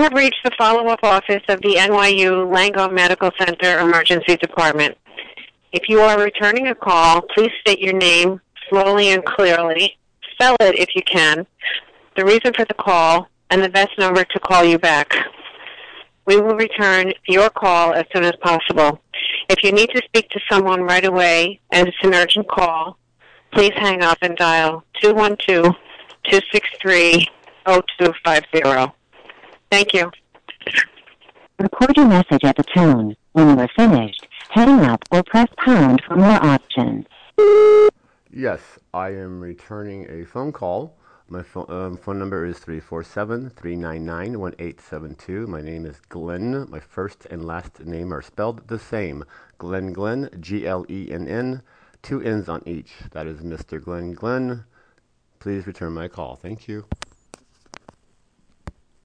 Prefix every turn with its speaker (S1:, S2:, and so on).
S1: have reached the follow-up office of the NYU Langone Medical Center Emergency Department. If you are returning a call, please state your name slowly and clearly. Spell it if you can, the reason for the call, and the best number to call you back. We will return your call as soon as possible. If you need to speak to someone right away and it's an urgent call, please hang up and dial 212-263-0250. Thank you.
S2: Record your message at the tone. When you are finished, hang up or press pound for more options.
S3: Yes, I am returning a phone call. My phone, um, phone number is 347 399 1872. My name is Glenn. My first and last name are spelled the same Glenn Glenn, G L E N N, two N's on each. That is Mr. Glenn Glenn. Please return my call. Thank you.